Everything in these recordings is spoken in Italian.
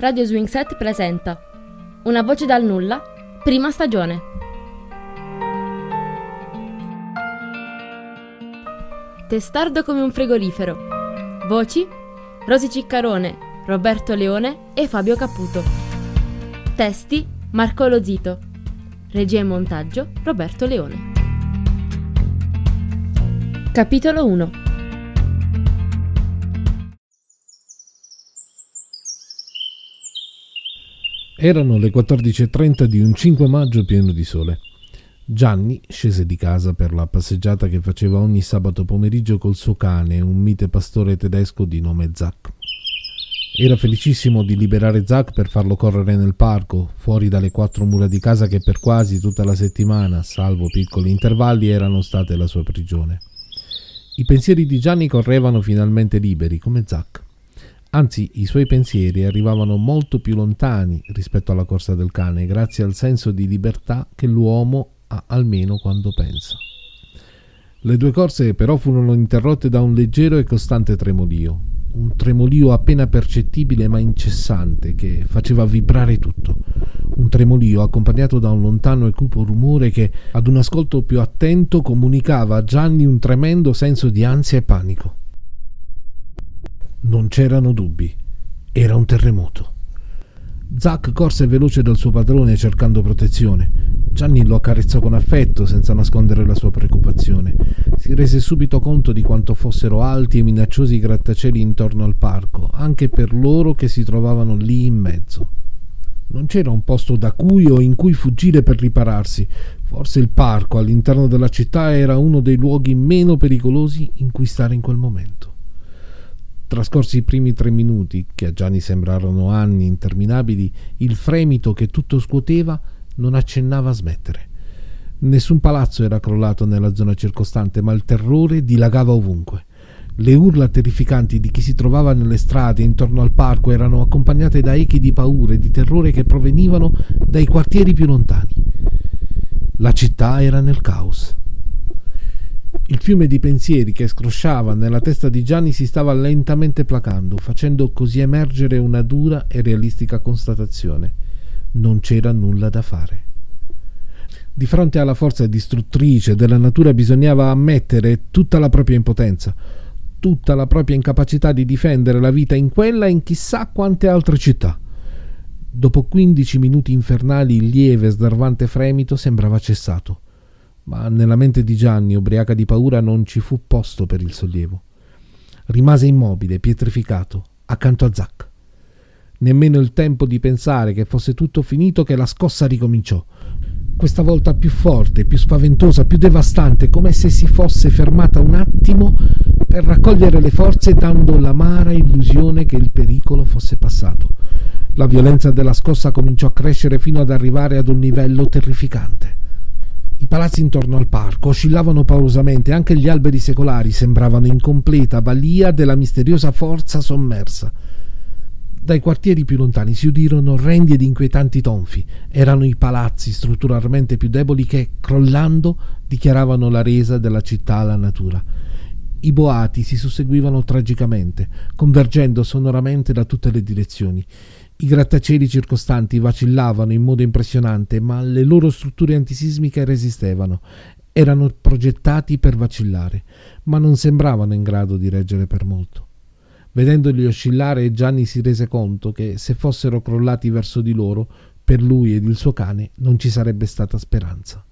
Radio Swing Set presenta Una voce dal nulla, prima stagione. Testardo come un frigorifero. Voci Rosy Ciccarone, Roberto Leone e Fabio Caputo. Testi Marco Lozito. Regia e montaggio Roberto Leone. Capitolo 1 Erano le 14.30 di un 5 maggio pieno di sole. Gianni scese di casa per la passeggiata che faceva ogni sabato pomeriggio col suo cane, un mite pastore tedesco di nome Zack. Era felicissimo di liberare Zack per farlo correre nel parco, fuori dalle quattro mura di casa che per quasi tutta la settimana, salvo piccoli intervalli, erano state la sua prigione. I pensieri di Gianni correvano finalmente liberi, come Zack. Anzi, i suoi pensieri arrivavano molto più lontani rispetto alla corsa del cane, grazie al senso di libertà che l'uomo ha almeno quando pensa. Le due corse però furono interrotte da un leggero e costante tremolio, un tremolio appena percettibile ma incessante che faceva vibrare tutto, un tremolio accompagnato da un lontano e cupo rumore che, ad un ascolto più attento, comunicava a Gianni un tremendo senso di ansia e panico. Non c'erano dubbi. Era un terremoto. Zack corse veloce dal suo padrone cercando protezione. Gianni lo accarezzò con affetto, senza nascondere la sua preoccupazione. Si rese subito conto di quanto fossero alti e minacciosi i grattacieli intorno al parco, anche per loro che si trovavano lì in mezzo. Non c'era un posto da cui o in cui fuggire per ripararsi. Forse il parco all'interno della città era uno dei luoghi meno pericolosi in cui stare in quel momento. Trascorsi i primi tre minuti, che a Gianni sembrarono anni interminabili, il fremito che tutto scuoteva non accennava a smettere. Nessun palazzo era crollato nella zona circostante, ma il terrore dilagava ovunque. Le urla terrificanti di chi si trovava nelle strade intorno al parco erano accompagnate da echi di paura e di terrore che provenivano dai quartieri più lontani. La città era nel caos. Il fiume di pensieri che scrosciava nella testa di Gianni si stava lentamente placando, facendo così emergere una dura e realistica constatazione. Non c'era nulla da fare. Di fronte alla forza distruttrice della natura bisognava ammettere tutta la propria impotenza, tutta la propria incapacità di difendere la vita in quella e in chissà quante altre città. Dopo quindici minuti infernali il lieve snervante fremito sembrava cessato ma nella mente di Gianni, ubriaca di paura, non ci fu posto per il sollievo. Rimase immobile, pietrificato, accanto a Zack. Nemmeno il tempo di pensare che fosse tutto finito che la scossa ricominciò. Questa volta più forte, più spaventosa, più devastante, come se si fosse fermata un attimo per raccogliere le forze dando l'amara illusione che il pericolo fosse passato. La violenza della scossa cominciò a crescere fino ad arrivare ad un livello terrificante. I palazzi intorno al parco oscillavano paurosamente, anche gli alberi secolari sembravano in completa balia della misteriosa forza sommersa. Dai quartieri più lontani si udirono orrendi ed inquietanti tonfi. Erano i palazzi strutturalmente più deboli che, crollando, dichiaravano la resa della città alla natura. I boati si susseguivano tragicamente, convergendo sonoramente da tutte le direzioni. I grattacieli circostanti vacillavano in modo impressionante, ma le loro strutture antisismiche resistevano. Erano progettati per vacillare, ma non sembravano in grado di reggere per molto. Vedendoli oscillare, Gianni si rese conto che se fossero crollati verso di loro, per lui ed il suo cane non ci sarebbe stata speranza.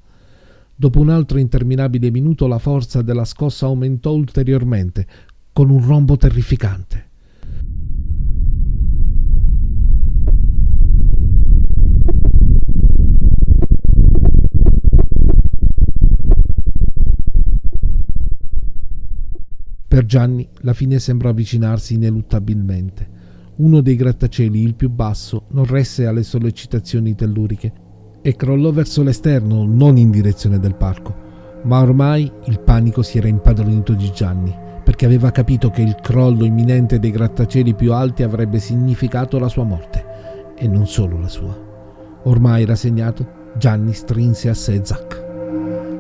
Dopo un altro interminabile minuto la forza della scossa aumentò ulteriormente, con un rombo terrificante. Gianni la fine sembrò avvicinarsi ineluttabilmente. Uno dei grattacieli, il più basso, non resse alle sollecitazioni telluriche e crollò verso l'esterno, non in direzione del parco. Ma ormai il panico si era impadronito di Gianni, perché aveva capito che il crollo imminente dei grattacieli più alti avrebbe significato la sua morte, e non solo la sua. Ormai rassegnato, Gianni strinse a sé Zack.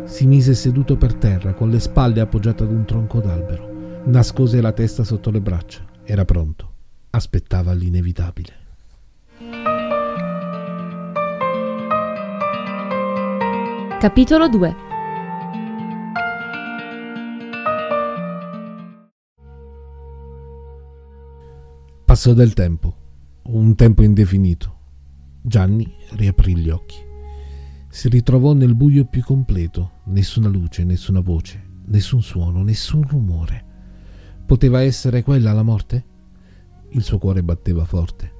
Si mise seduto per terra, con le spalle appoggiate ad un tronco d'albero. Nascose la testa sotto le braccia. Era pronto. Aspettava l'inevitabile. Capitolo 2 Passò del tempo, un tempo indefinito. Gianni riaprì gli occhi. Si ritrovò nel buio più completo, nessuna luce, nessuna voce, nessun suono, nessun rumore. Poteva essere quella la morte? Il suo cuore batteva forte.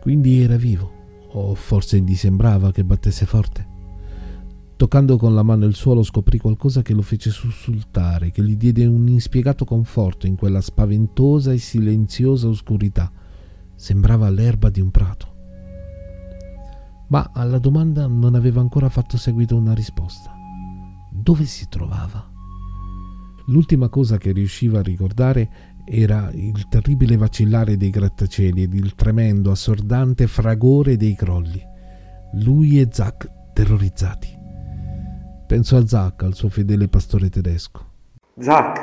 Quindi era vivo, o forse gli sembrava che battesse forte. Toccando con la mano il suolo scoprì qualcosa che lo fece sussultare, che gli diede un inspiegato conforto in quella spaventosa e silenziosa oscurità. Sembrava l'erba di un prato. Ma alla domanda non aveva ancora fatto seguito una risposta. Dove si trovava? L'ultima cosa che riusciva a ricordare era il terribile vacillare dei grattacieli ed il tremendo, assordante fragore dei crolli. Lui e Zack terrorizzati. Pensò a Zack, al suo fedele pastore tedesco. Zack!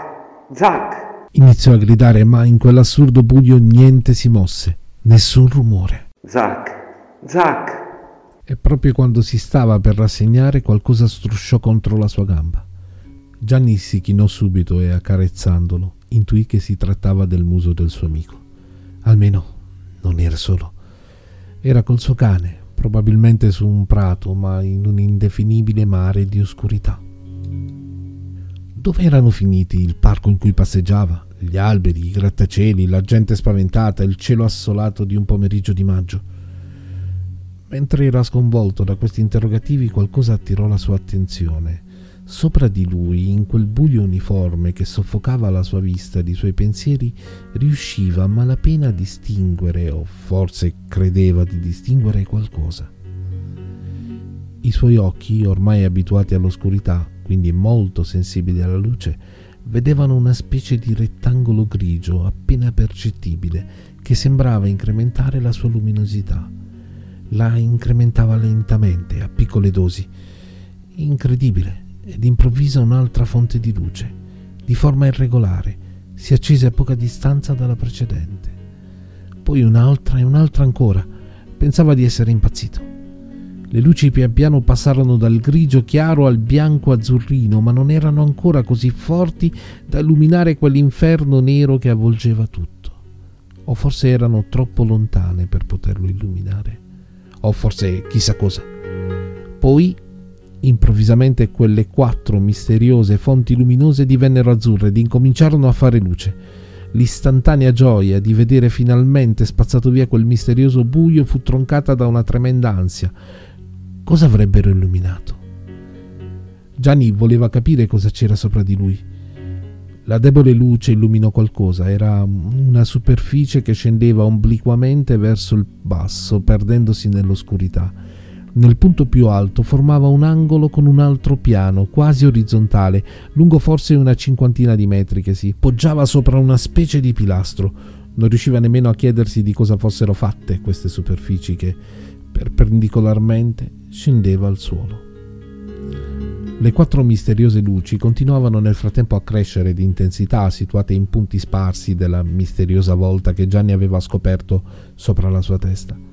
Zack! Iniziò a gridare, ma in quell'assurdo buio niente si mosse, nessun rumore. Zack! Zack! E proprio quando si stava per rassegnare, qualcosa strusciò contro la sua gamba. Gianni si chinò subito e accarezzandolo intuì che si trattava del muso del suo amico. Almeno non era solo. Era col suo cane, probabilmente su un prato, ma in un indefinibile mare di oscurità. Dove erano finiti il parco in cui passeggiava, gli alberi, i grattacieli, la gente spaventata, il cielo assolato di un pomeriggio di maggio? Mentre era sconvolto da questi interrogativi, qualcosa attirò la sua attenzione Sopra di lui, in quel buio uniforme che soffocava la sua vista ed i suoi pensieri, riusciva a malapena a distinguere, o forse credeva di distinguere qualcosa. I suoi occhi, ormai abituati all'oscurità, quindi molto sensibili alla luce, vedevano una specie di rettangolo grigio appena percettibile che sembrava incrementare la sua luminosità. La incrementava lentamente, a piccole dosi. Incredibile, ed improvvisa un'altra fonte di luce, di forma irregolare, si accese a poca distanza dalla precedente. Poi un'altra e un'altra ancora. Pensava di essere impazzito. Le luci pian piano passarono dal grigio chiaro al bianco azzurrino, ma non erano ancora così forti da illuminare quell'inferno nero che avvolgeva tutto. O forse erano troppo lontane per poterlo illuminare. O forse chissà cosa. Poi Improvvisamente quelle quattro misteriose fonti luminose divennero azzurre ed incominciarono a fare luce. L'istantanea gioia di vedere finalmente spazzato via quel misterioso buio fu troncata da una tremenda ansia. Cosa avrebbero illuminato? Gianni voleva capire cosa c'era sopra di lui. La debole luce illuminò qualcosa, era una superficie che scendeva obliquamente verso il basso, perdendosi nell'oscurità nel punto più alto formava un angolo con un altro piano, quasi orizzontale, lungo forse una cinquantina di metri che si poggiava sopra una specie di pilastro. Non riusciva nemmeno a chiedersi di cosa fossero fatte queste superfici che, perpendicolarmente, scendeva al suolo. Le quattro misteriose luci continuavano nel frattempo a crescere di intensità, situate in punti sparsi della misteriosa volta che Gianni aveva scoperto sopra la sua testa.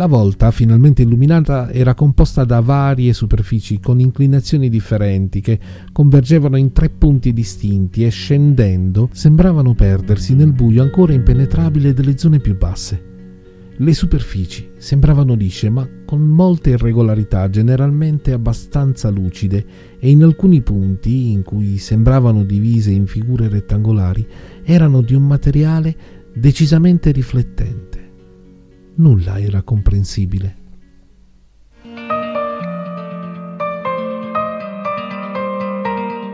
La volta, finalmente illuminata, era composta da varie superfici con inclinazioni differenti che convergevano in tre punti distinti e scendendo sembravano perdersi nel buio ancora impenetrabile delle zone più basse. Le superfici sembravano lisce ma con molte irregolarità, generalmente abbastanza lucide e in alcuni punti, in cui sembravano divise in figure rettangolari, erano di un materiale decisamente riflettente nulla era comprensibile.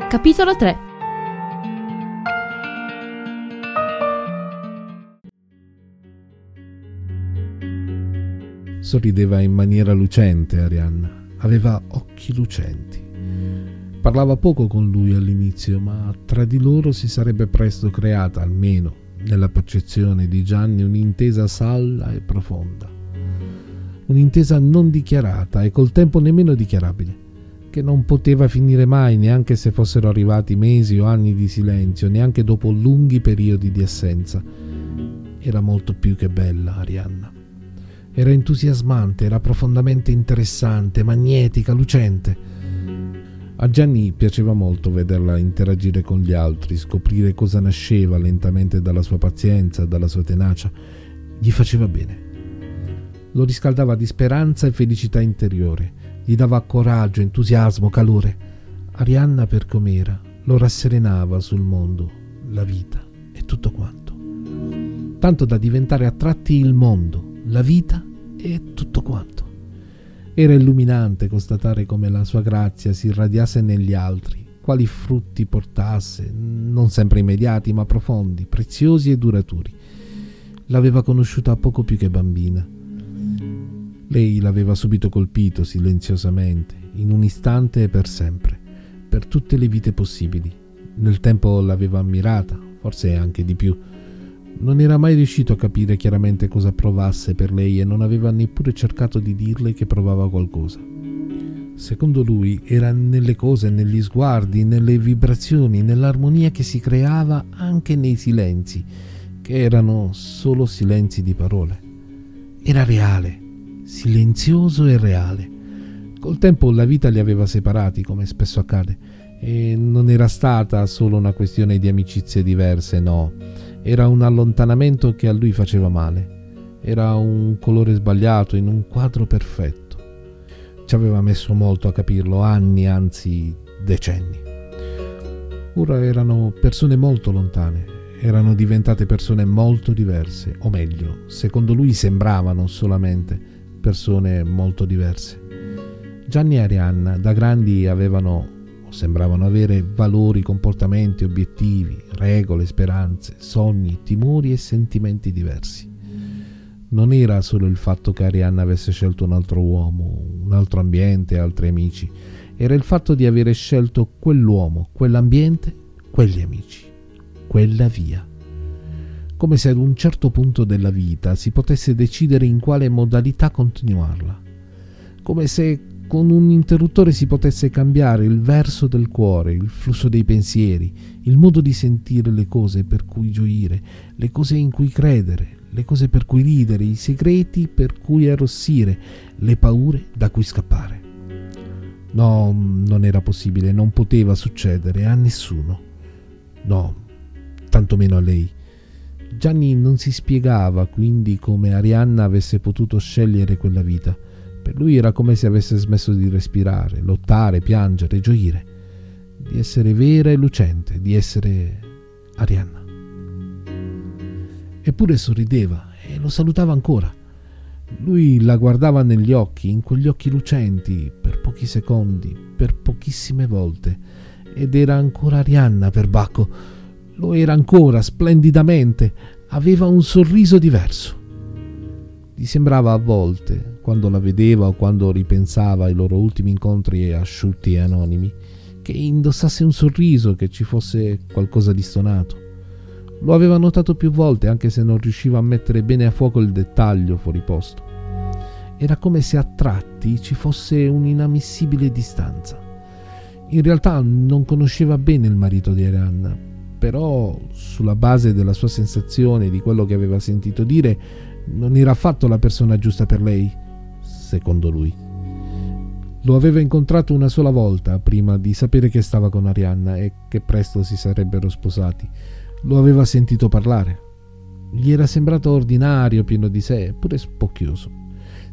Capitolo 3 Sorrideva in maniera lucente Arianna, aveva occhi lucenti. Parlava poco con lui all'inizio, ma tra di loro si sarebbe presto creata, almeno nella percezione di Gianni un'intesa salda e profonda, un'intesa non dichiarata e col tempo nemmeno dichiarabile, che non poteva finire mai neanche se fossero arrivati mesi o anni di silenzio, neanche dopo lunghi periodi di assenza. Era molto più che bella Arianna. Era entusiasmante, era profondamente interessante, magnetica, lucente. A Gianni piaceva molto vederla interagire con gli altri, scoprire cosa nasceva lentamente dalla sua pazienza, dalla sua tenacia. Gli faceva bene. Lo riscaldava di speranza e felicità interiore, gli dava coraggio, entusiasmo, calore. Arianna per com'era lo rasserenava sul mondo, la vita e tutto quanto. Tanto da diventare a tratti il mondo, la vita e tutto quanto. Era illuminante constatare come la sua grazia si irradiasse negli altri, quali frutti portasse, non sempre immediati, ma profondi, preziosi e duraturi. L'aveva conosciuta poco più che bambina. Lei l'aveva subito colpito silenziosamente, in un istante e per sempre, per tutte le vite possibili. Nel tempo l'aveva ammirata, forse anche di più non era mai riuscito a capire chiaramente cosa provasse per lei e non aveva neppure cercato di dirle che provava qualcosa. Secondo lui era nelle cose, negli sguardi, nelle vibrazioni, nell'armonia che si creava anche nei silenzi, che erano solo silenzi di parole. Era reale, silenzioso e reale. Col tempo la vita li aveva separati, come spesso accade, e non era stata solo una questione di amicizie diverse, no era un allontanamento che a lui faceva male. Era un colore sbagliato in un quadro perfetto. Ci aveva messo molto a capirlo, anni, anzi decenni. Ora erano persone molto lontane, erano diventate persone molto diverse, o meglio, secondo lui sembravano solamente persone molto diverse. Gianni e Arianna da grandi avevano sembravano avere valori, comportamenti, obiettivi, regole, speranze, sogni, timori e sentimenti diversi. Non era solo il fatto che Arianna avesse scelto un altro uomo, un altro ambiente, altri amici, era il fatto di avere scelto quell'uomo, quell'ambiente, quegli amici, quella via. Come se ad un certo punto della vita si potesse decidere in quale modalità continuarla. Come se con un interruttore si potesse cambiare il verso del cuore, il flusso dei pensieri, il modo di sentire le cose per cui gioire, le cose in cui credere, le cose per cui ridere, i segreti per cui arrossire, le paure da cui scappare. No, non era possibile, non poteva succedere a nessuno. No, tantomeno a lei. Gianni non si spiegava quindi come Arianna avesse potuto scegliere quella vita per lui era come se avesse smesso di respirare, lottare, piangere, gioire, di essere vera e lucente, di essere Arianna. Eppure sorrideva e lo salutava ancora. Lui la guardava negli occhi, in quegli occhi lucenti, per pochi secondi, per pochissime volte, ed era ancora Arianna per Bacco. Lo era ancora, splendidamente, aveva un sorriso diverso. Gli sembrava a volte, quando la vedeva o quando ripensava ai loro ultimi incontri asciutti e anonimi, che indossasse un sorriso, che ci fosse qualcosa di stonato. Lo aveva notato più volte, anche se non riusciva a mettere bene a fuoco il dettaglio fuori posto. Era come se a tratti ci fosse un'inammissibile distanza. In realtà non conosceva bene il marito di Arianna, però sulla base della sua sensazione, di quello che aveva sentito dire, non era affatto la persona giusta per lei, secondo lui. Lo aveva incontrato una sola volta prima di sapere che stava con Arianna e che presto si sarebbero sposati. Lo aveva sentito parlare. Gli era sembrato ordinario, pieno di sé, eppure spocchioso.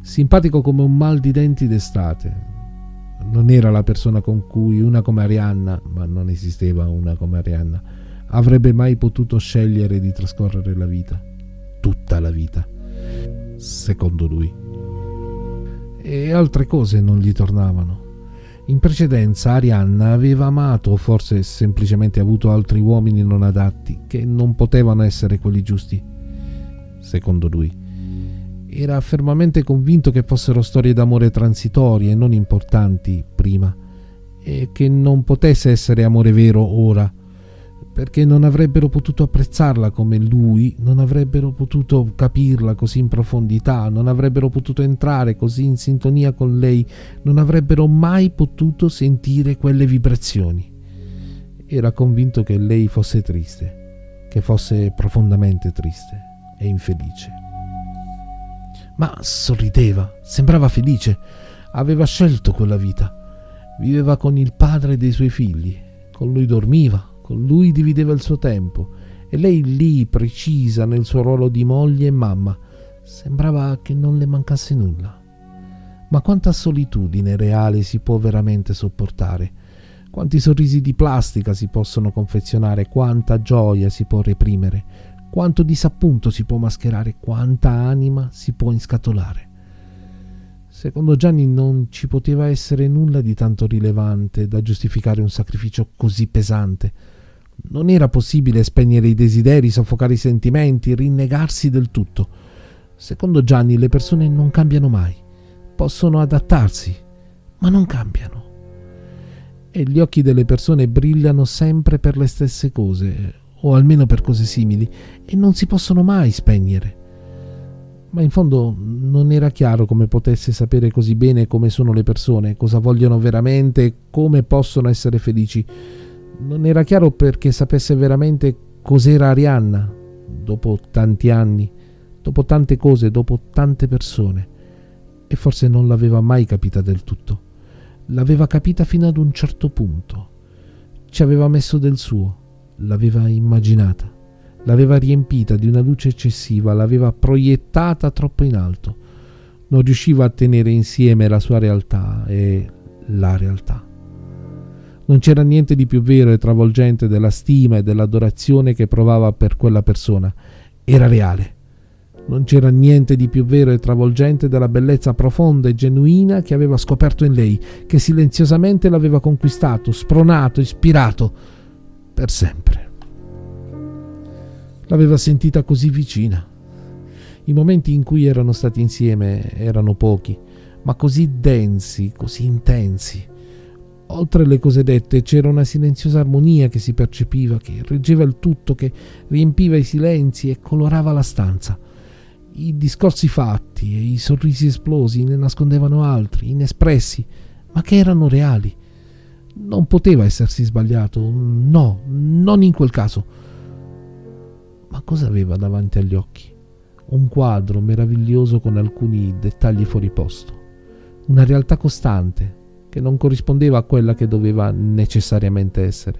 Simpatico come un mal di denti d'estate. Non era la persona con cui una come Arianna, ma non esisteva una come Arianna, avrebbe mai potuto scegliere di trascorrere la vita. Tutta la vita secondo lui. E altre cose non gli tornavano. In precedenza Arianna aveva amato o forse semplicemente avuto altri uomini non adatti che non potevano essere quelli giusti, secondo lui. Era fermamente convinto che fossero storie d'amore transitorie e non importanti prima e che non potesse essere amore vero ora perché non avrebbero potuto apprezzarla come lui, non avrebbero potuto capirla così in profondità, non avrebbero potuto entrare così in sintonia con lei, non avrebbero mai potuto sentire quelle vibrazioni. Era convinto che lei fosse triste, che fosse profondamente triste e infelice. ma sorrideva, sembrava felice, aveva scelto quella vita. Viveva con il padre dei suoi figli, con lui dormiva, con lui divideva il suo tempo e lei lì, precisa nel suo ruolo di moglie e mamma, sembrava che non le mancasse nulla. Ma quanta solitudine reale si può veramente sopportare? Quanti sorrisi di plastica si possono confezionare? Quanta gioia si può reprimere? Quanto disappunto si può mascherare? Quanta anima si può inscatolare? Secondo Gianni non ci poteva essere nulla di tanto rilevante da giustificare un sacrificio così pesante. Non era possibile spegnere i desideri, soffocare i sentimenti, rinnegarsi del tutto. Secondo Gianni le persone non cambiano mai. Possono adattarsi, ma non cambiano. E gli occhi delle persone brillano sempre per le stesse cose, o almeno per cose simili, e non si possono mai spegnere ma in fondo non era chiaro come potesse sapere così bene come sono le persone, cosa vogliono veramente come possono essere felici. Non era chiaro perché sapesse veramente cos'era Arianna, dopo tanti anni, dopo tante cose, dopo tante persone. E forse non l'aveva mai capita del tutto. L'aveva capita fino ad un certo punto. Ci aveva messo del suo, l'aveva immaginata l'aveva riempita di una luce eccessiva, l'aveva proiettata troppo in alto. Non riusciva a tenere insieme la sua realtà e la realtà. Non c'era niente di più vero e travolgente della stima e dell'adorazione che provava per quella persona. Era reale. Non c'era niente di più vero e travolgente della bellezza profonda e genuina che aveva scoperto in lei, che silenziosamente l'aveva conquistato, spronato, ispirato, per sempre. L'aveva sentita così vicina. I momenti in cui erano stati insieme erano pochi, ma così densi, così intensi. Oltre le cose dette c'era una silenziosa armonia che si percepiva, che reggeva il tutto, che riempiva i silenzi e colorava la stanza. I discorsi fatti e i sorrisi esplosi ne nascondevano altri, inespressi, ma che erano reali. Non poteva essersi sbagliato, no, non in quel caso. Ma cosa aveva davanti agli occhi? Un quadro meraviglioso con alcuni dettagli fuori posto, una realtà costante che non corrispondeva a quella che doveva necessariamente essere.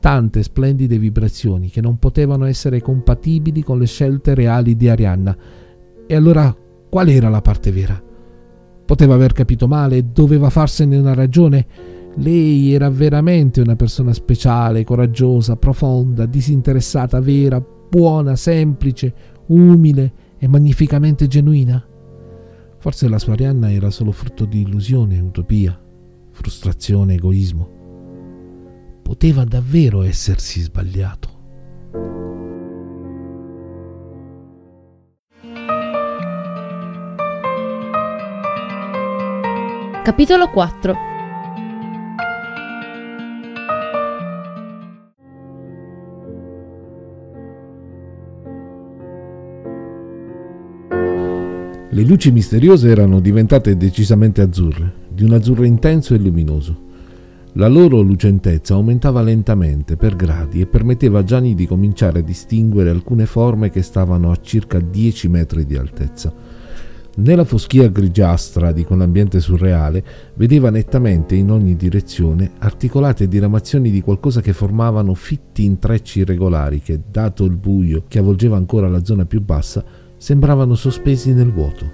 Tante splendide vibrazioni che non potevano essere compatibili con le scelte reali di Arianna. E allora qual era la parte vera? Poteva aver capito male, doveva farsene una ragione. Lei era veramente una persona speciale, coraggiosa, profonda, disinteressata, vera, buona, semplice, umile e magnificamente genuina? Forse la sua Arianna era solo frutto di illusione, utopia, frustrazione, egoismo. Poteva davvero essersi sbagliato. Capitolo 4 Le luci misteriose erano diventate decisamente azzurre, di un azzurro intenso e luminoso. La loro lucentezza aumentava lentamente per gradi e permetteva a Gianni di cominciare a distinguere alcune forme che stavano a circa 10 metri di altezza. Nella foschia grigiastra di quell'ambiente surreale vedeva nettamente in ogni direzione articolate diramazioni di qualcosa che formavano fitti intrecci irregolari che, dato il buio che avvolgeva ancora la zona più bassa, sembravano sospesi nel vuoto.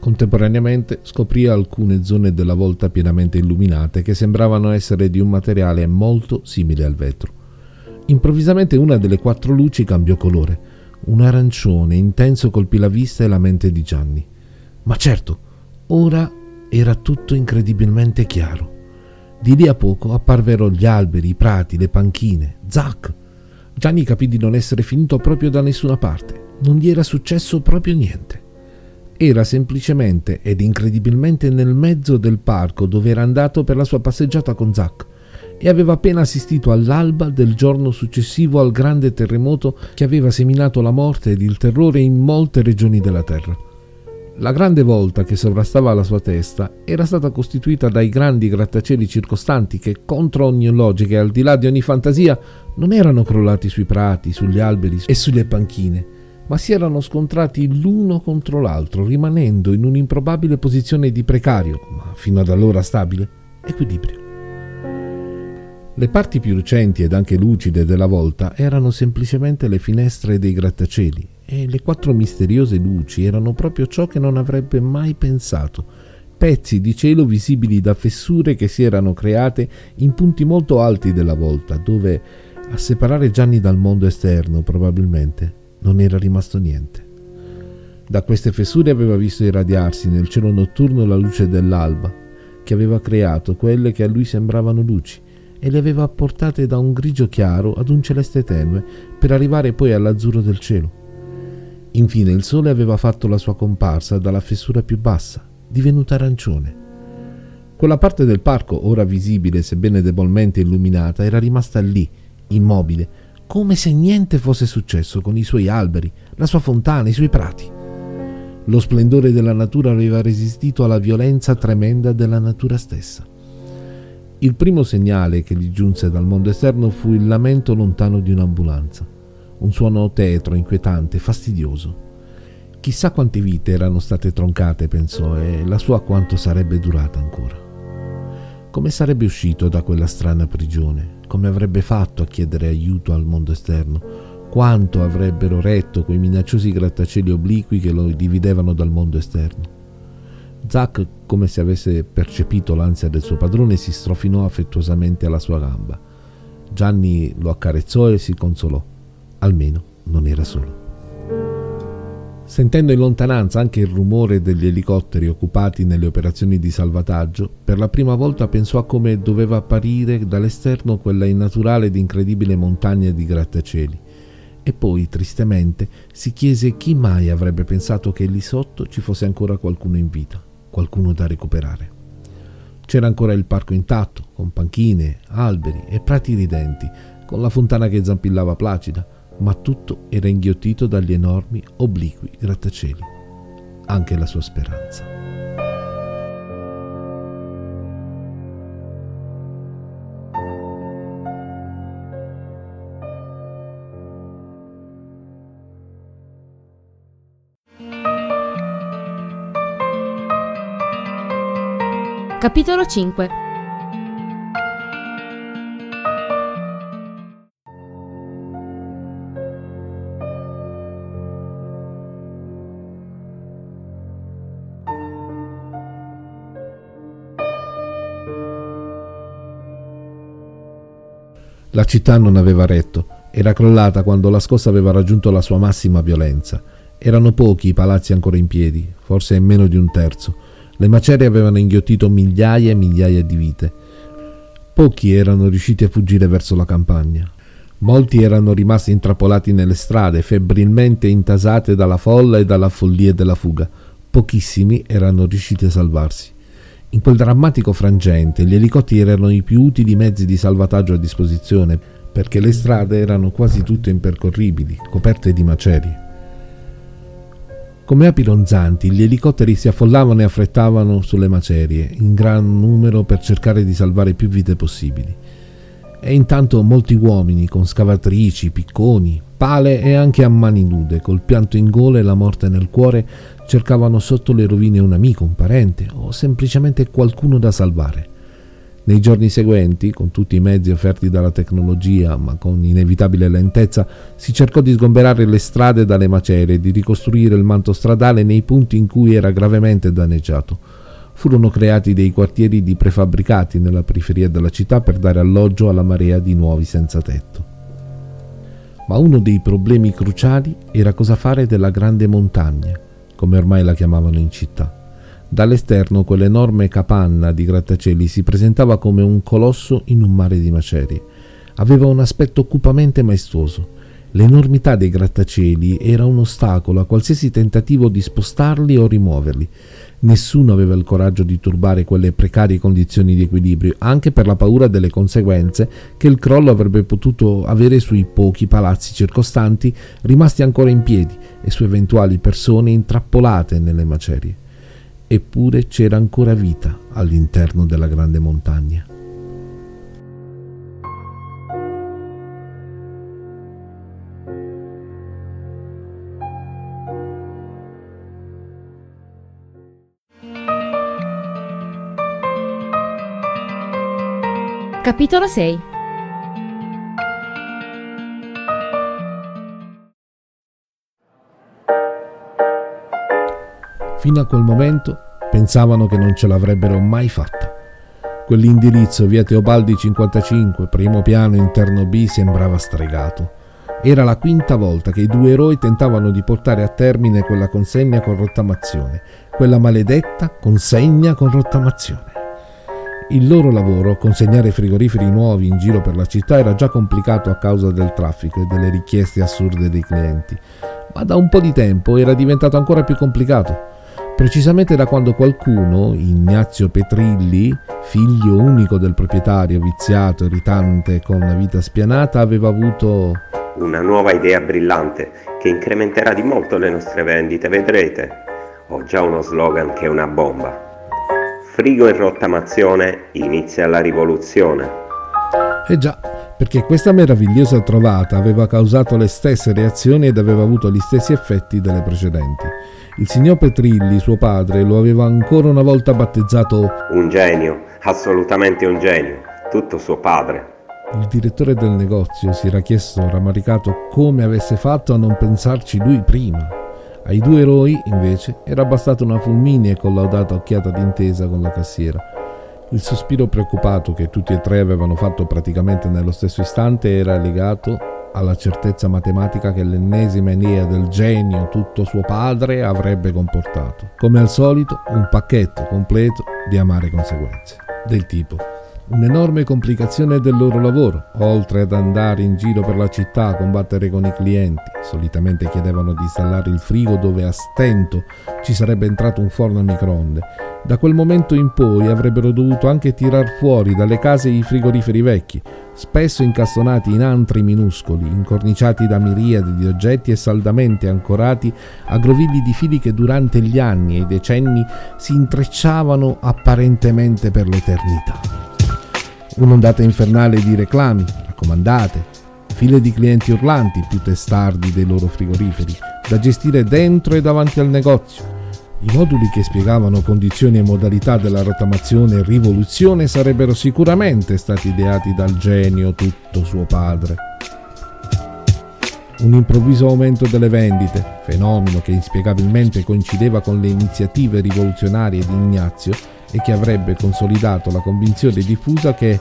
Contemporaneamente scoprì alcune zone della volta pienamente illuminate che sembravano essere di un materiale molto simile al vetro. Improvvisamente una delle quattro luci cambiò colore. Un arancione intenso colpì la vista e la mente di Gianni. Ma certo, ora era tutto incredibilmente chiaro. Di lì a poco apparvero gli alberi, i prati, le panchine. Zac! Gianni capì di non essere finito proprio da nessuna parte non gli era successo proprio niente. Era semplicemente ed incredibilmente nel mezzo del parco dove era andato per la sua passeggiata con Zack e aveva appena assistito all'alba del giorno successivo al grande terremoto che aveva seminato la morte ed il terrore in molte regioni della Terra. La grande volta che sovrastava la sua testa era stata costituita dai grandi grattacieli circostanti che, contro ogni logica e al di là di ogni fantasia, non erano crollati sui prati, sugli alberi e sulle panchine, ma si erano scontrati l'uno contro l'altro, rimanendo in un'improbabile posizione di precario, ma fino ad allora stabile, equilibrio. Le parti più lucenti ed anche lucide della volta erano semplicemente le finestre dei grattacieli e le quattro misteriose luci erano proprio ciò che non avrebbe mai pensato, pezzi di cielo visibili da fessure che si erano create in punti molto alti della volta, dove a separare Gianni dal mondo esterno probabilmente non era rimasto niente. Da queste fessure aveva visto irradiarsi nel cielo notturno la luce dell'alba, che aveva creato quelle che a lui sembravano luci, e le aveva portate da un grigio chiaro ad un celeste tenue per arrivare poi all'azzurro del cielo. Infine il sole aveva fatto la sua comparsa dalla fessura più bassa, divenuta arancione. Quella parte del parco, ora visibile sebbene debolmente illuminata, era rimasta lì, immobile, come se niente fosse successo con i suoi alberi, la sua fontana, i suoi prati. Lo splendore della natura aveva resistito alla violenza tremenda della natura stessa. Il primo segnale che gli giunse dal mondo esterno fu il lamento lontano di un'ambulanza, un suono tetro, inquietante, fastidioso. Chissà quante vite erano state troncate, pensò, e la sua quanto sarebbe durata ancora. Come sarebbe uscito da quella strana prigione? Come avrebbe fatto a chiedere aiuto al mondo esterno? Quanto avrebbero retto quei minacciosi grattacieli obliqui che lo dividevano dal mondo esterno? Zack, come se avesse percepito l'ansia del suo padrone, si strofinò affettuosamente alla sua gamba. Gianni lo accarezzò e si consolò. Almeno non era solo. Sentendo in lontananza anche il rumore degli elicotteri occupati nelle operazioni di salvataggio, per la prima volta pensò a come doveva apparire dall'esterno quella innaturale ed incredibile montagna di grattacieli. E poi, tristemente, si chiese chi mai avrebbe pensato che lì sotto ci fosse ancora qualcuno in vita qualcuno da recuperare. C'era ancora il parco intatto, con panchine, alberi e prati ridenti, con la fontana che zampillava placida, ma tutto era inghiottito dagli enormi, obliqui grattacieli. Anche la sua speranza. Capitolo 5 La città non aveva retto, era crollata quando la scossa aveva raggiunto la sua massima violenza. Erano pochi i palazzi ancora in piedi, forse meno di un terzo le macerie avevano inghiottito migliaia e migliaia di vite. Pochi erano riusciti a fuggire verso la campagna. Molti erano rimasti intrappolati nelle strade, febbrilmente intasate dalla folla e dalla follia della fuga. Pochissimi erano riusciti a salvarsi. In quel drammatico frangente gli elicotteri erano i più utili mezzi di salvataggio a disposizione, perché le strade erano quasi tutte impercorribili, coperte di macerie. Come api ronzanti, gli elicotteri si affollavano e affrettavano sulle macerie, in gran numero per cercare di salvare più vite possibili. E intanto molti uomini, con scavatrici, picconi, pale e anche a mani nude, col pianto in gola e la morte nel cuore, cercavano sotto le rovine un amico, un parente o semplicemente qualcuno da salvare. Nei giorni seguenti, con tutti i mezzi offerti dalla tecnologia, ma con inevitabile lentezza, si cercò di sgomberare le strade dalle macerie e di ricostruire il manto stradale nei punti in cui era gravemente danneggiato. Furono creati dei quartieri di prefabbricati nella periferia della città per dare alloggio alla marea di nuovi senza tetto. Ma uno dei problemi cruciali era cosa fare della grande montagna, come ormai la chiamavano in città. Dall'esterno quell'enorme capanna di grattacieli si presentava come un colosso in un mare di macerie. Aveva un aspetto cupamente maestoso. L'enormità dei grattacieli era un ostacolo a qualsiasi tentativo di spostarli o rimuoverli. Nessuno aveva il coraggio di turbare quelle precarie condizioni di equilibrio, anche per la paura delle conseguenze che il crollo avrebbe potuto avere sui pochi palazzi circostanti rimasti ancora in piedi e su eventuali persone intrappolate nelle macerie eppure c'era ancora vita all'interno della grande montagna. Capitolo 6 Fino a quel momento pensavano che non ce l'avrebbero mai fatta. Quell'indirizzo via Teobaldi 55, primo piano interno B, sembrava stregato. Era la quinta volta che i due eroi tentavano di portare a termine quella consegna con rottamazione, quella maledetta consegna con rottamazione. Il loro lavoro, consegnare frigoriferi nuovi in giro per la città, era già complicato a causa del traffico e delle richieste assurde dei clienti, ma da un po' di tempo era diventato ancora più complicato precisamente da quando qualcuno, Ignazio Petrilli, figlio unico del proprietario viziato, irritante, con una vita spianata, aveva avuto una nuova idea brillante che incrementerà di molto le nostre vendite, vedrete. Ho già uno slogan che è una bomba. Frigo in rottamazione, inizia la rivoluzione. Eh già, perché questa meravigliosa trovata aveva causato le stesse reazioni ed aveva avuto gli stessi effetti delle precedenti. Il signor Petrilli, suo padre, lo aveva ancora una volta battezzato un genio, assolutamente un genio, tutto suo padre. Il direttore del negozio si era chiesto rammaricato come avesse fatto a non pensarci lui prima. Ai due eroi, invece, era bastata una fulminea e collaudata occhiata d'intesa con la cassiera. Il sospiro preoccupato che tutti e tre avevano fatto praticamente nello stesso istante era legato alla certezza matematica che l'ennesima idea del genio tutto suo padre avrebbe comportato. Come al solito, un pacchetto completo di amare conseguenze. Del tipo un'enorme complicazione del loro lavoro, oltre ad andare in giro per la città a combattere con i clienti. Solitamente chiedevano di installare il frigo dove a stento ci sarebbe entrato un forno a microonde da quel momento in poi avrebbero dovuto anche tirar fuori dalle case i frigoriferi vecchi, spesso incastonati in antri minuscoli, incorniciati da miriadi di oggetti e saldamente ancorati a grovigli di fili che durante gli anni e i decenni si intrecciavano apparentemente per l'eternità. Un'ondata infernale di reclami, raccomandate, file di clienti urlanti più testardi dei loro frigoriferi, da gestire dentro e davanti al negozio i moduli che spiegavano condizioni e modalità della rottamazione e rivoluzione sarebbero sicuramente stati ideati dal genio tutto suo padre. Un improvviso aumento delle vendite, fenomeno che inspiegabilmente coincideva con le iniziative rivoluzionarie di Ignazio e che avrebbe consolidato la convinzione diffusa che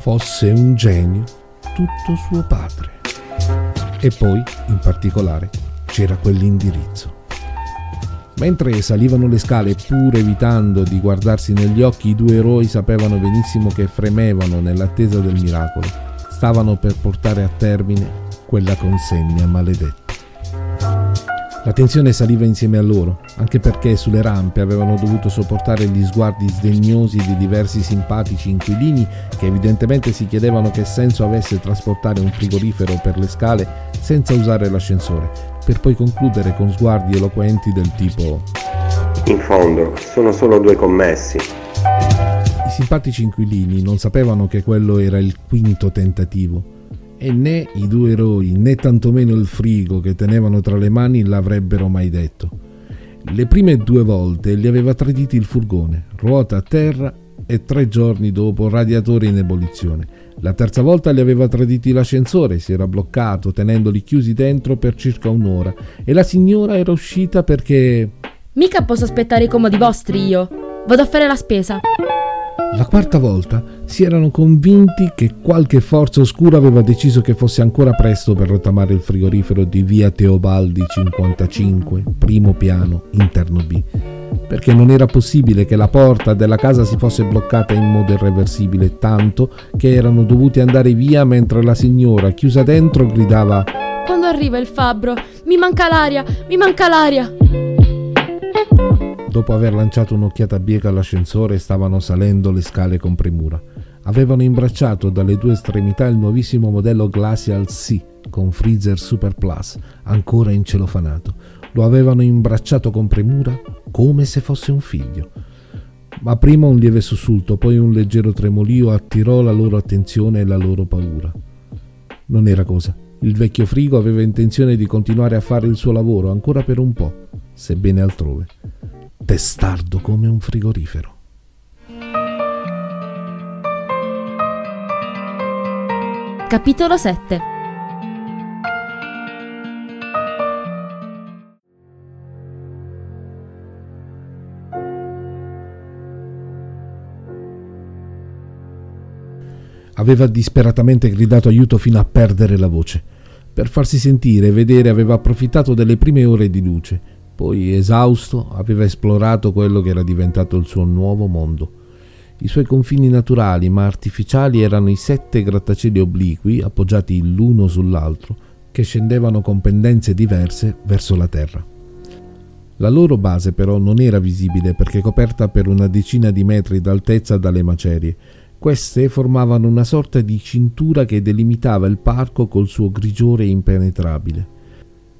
fosse un genio tutto suo padre. E poi, in particolare, c'era quell'indirizzo. Mentre salivano le scale, pur evitando di guardarsi negli occhi, i due eroi sapevano benissimo che fremevano nell'attesa del miracolo. Stavano per portare a termine quella consegna maledetta. La tensione saliva insieme a loro, anche perché sulle rampe avevano dovuto sopportare gli sguardi sdegnosi di diversi simpatici inquilini che evidentemente si chiedevano che senso avesse trasportare un frigorifero per le scale senza usare l'ascensore, per poi concludere con sguardi eloquenti del tipo In fondo, sono solo due commessi. I simpatici inquilini non sapevano che quello era il quinto tentativo e né i due eroi né tantomeno il frigo che tenevano tra le mani l'avrebbero mai detto. Le prime due volte li aveva traditi il furgone, ruota a terra e tre giorni dopo radiatore in ebollizione. La terza volta li aveva traditi l'ascensore, si era bloccato tenendoli chiusi dentro per circa un'ora e la signora era uscita perché... Mica posso aspettare i comodi vostri io. Vado a fare la spesa. La quarta volta si erano convinti che qualche forza oscura aveva deciso che fosse ancora presto per rottamare il frigorifero di via Teobaldi 55, primo piano, interno B perché non era possibile che la porta della casa si fosse bloccata in modo irreversibile, tanto che erano dovuti andare via mentre la signora, chiusa dentro, gridava Quando arriva il fabbro, mi manca l'aria, mi manca l'aria. Dopo aver lanciato un'occhiata bieca all'ascensore, stavano salendo le scale con premura. Avevano imbracciato dalle due estremità il nuovissimo modello Glacial C con freezer Super Plus, ancora incelofanato. Lo avevano imbracciato con premura come se fosse un figlio. Ma prima un lieve sussulto, poi un leggero tremolio attirò la loro attenzione e la loro paura. Non era cosa. Il vecchio frigo aveva intenzione di continuare a fare il suo lavoro ancora per un po', sebbene altrove. Testardo come un frigorifero. Capitolo 7 Aveva disperatamente gridato aiuto fino a perdere la voce. Per farsi sentire e vedere aveva approfittato delle prime ore di luce, poi esausto aveva esplorato quello che era diventato il suo nuovo mondo. I suoi confini naturali ma artificiali erano i sette grattacieli obliqui appoggiati l'uno sull'altro che scendevano con pendenze diverse verso la terra. La loro base però non era visibile perché coperta per una decina di metri d'altezza dalle macerie. Queste formavano una sorta di cintura che delimitava il parco col suo grigiore impenetrabile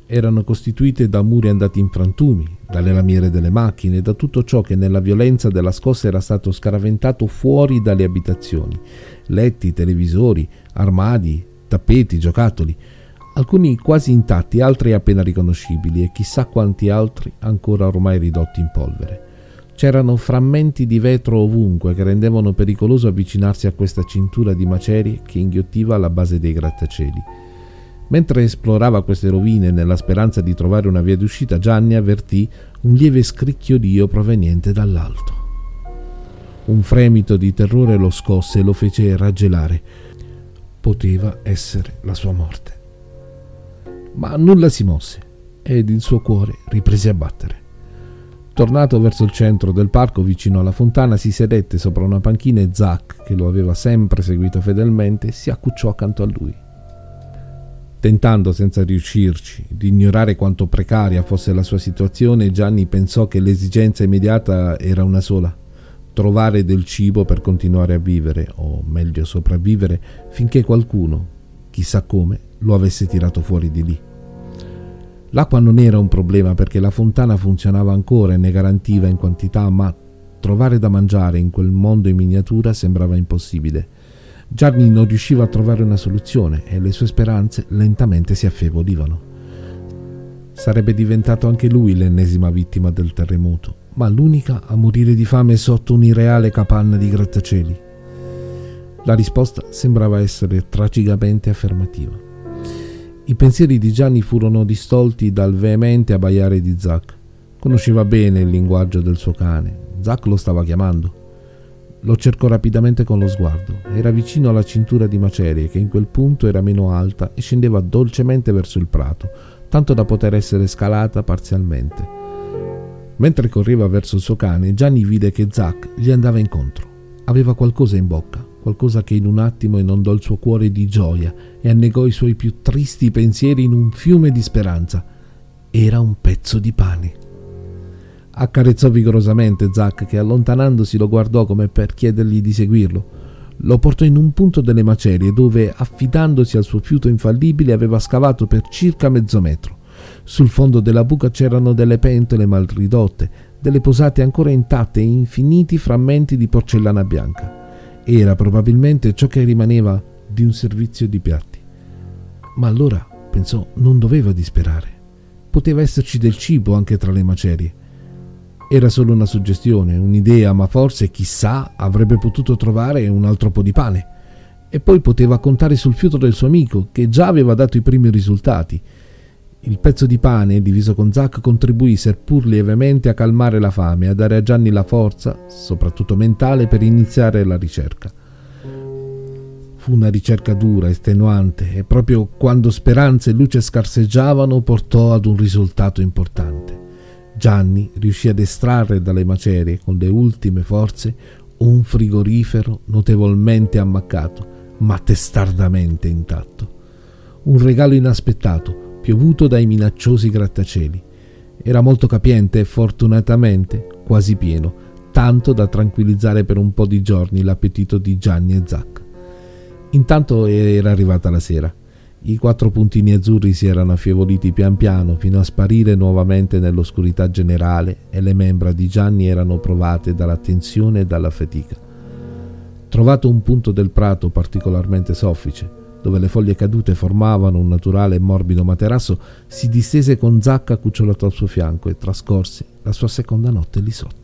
erano costituite da muri andati in frantumi, dalle lamiere delle macchine, da tutto ciò che nella violenza della scossa era stato scaraventato fuori dalle abitazioni, letti, televisori, armadi, tappeti, giocattoli, alcuni quasi intatti, altri appena riconoscibili e chissà quanti altri ancora ormai ridotti in polvere. C'erano frammenti di vetro ovunque che rendevano pericoloso avvicinarsi a questa cintura di macerie che inghiottiva la base dei grattacieli Mentre esplorava queste rovine nella speranza di trovare una via d'uscita, Gianni avvertì un lieve scricchiolio proveniente dall'alto. Un fremito di terrore lo scosse e lo fece raggelare. Poteva essere la sua morte. Ma nulla si mosse ed il suo cuore riprese a battere. Tornato verso il centro del parco vicino alla fontana, si sedette sopra una panchina e Zack, che lo aveva sempre seguito fedelmente, si accucciò accanto a lui. Tentando senza riuscirci di ignorare quanto precaria fosse la sua situazione, Gianni pensò che l'esigenza immediata era una sola, trovare del cibo per continuare a vivere, o meglio sopravvivere, finché qualcuno, chissà come, lo avesse tirato fuori di lì. L'acqua non era un problema perché la fontana funzionava ancora e ne garantiva in quantità, ma trovare da mangiare in quel mondo in miniatura sembrava impossibile. Gianni non riusciva a trovare una soluzione e le sue speranze lentamente si affievolivano. Sarebbe diventato anche lui l'ennesima vittima del terremoto, ma l'unica a morire di fame sotto un'irreale capanna di grattacieli. La risposta sembrava essere tragicamente affermativa. I pensieri di Gianni furono distolti dal veemente abbaiare di Zack. Conosceva bene il linguaggio del suo cane. Zack lo stava chiamando. Lo cercò rapidamente con lo sguardo. Era vicino alla cintura di macerie che in quel punto era meno alta e scendeva dolcemente verso il prato, tanto da poter essere scalata parzialmente. Mentre correva verso il suo cane, Gianni vide che Zack gli andava incontro. Aveva qualcosa in bocca, qualcosa che in un attimo inondò il suo cuore di gioia e annegò i suoi più tristi pensieri in un fiume di speranza. Era un pezzo di pane. Accarezzò vigorosamente Zack che allontanandosi lo guardò come per chiedergli di seguirlo. Lo portò in un punto delle macerie dove, affidandosi al suo fiuto infallibile, aveva scavato per circa mezzo metro. Sul fondo della buca c'erano delle pentole mal ridotte, delle posate ancora intatte e infiniti frammenti di porcellana bianca. Era probabilmente ciò che rimaneva di un servizio di piatti. Ma allora, pensò, non doveva disperare. Poteva esserci del cibo anche tra le macerie. Era solo una suggestione, un'idea, ma forse, chissà, avrebbe potuto trovare un altro po' di pane. E poi poteva contare sul fiuto del suo amico, che già aveva dato i primi risultati. Il pezzo di pane, diviso con Zack, contribuì, seppur lievemente, a calmare la fame e a dare a Gianni la forza, soprattutto mentale, per iniziare la ricerca. Fu una ricerca dura, estenuante, e proprio quando speranze e luce scarseggiavano portò ad un risultato importante. Gianni riuscì ad estrarre dalle macerie con le ultime forze un frigorifero notevolmente ammaccato, ma testardamente intatto. Un regalo inaspettato, piovuto dai minacciosi grattacieli. Era molto capiente e fortunatamente quasi pieno, tanto da tranquillizzare per un po' di giorni l'appetito di Gianni e Zac. Intanto era arrivata la sera. I quattro puntini azzurri si erano affievoliti pian piano fino a sparire nuovamente nell'oscurità generale e le membra di Gianni erano provate dalla tensione e dalla fatica. Trovato un punto del prato particolarmente soffice, dove le foglie cadute formavano un naturale e morbido materasso, si distese con Zacca cucciolato al suo fianco e trascorse la sua seconda notte lì sotto.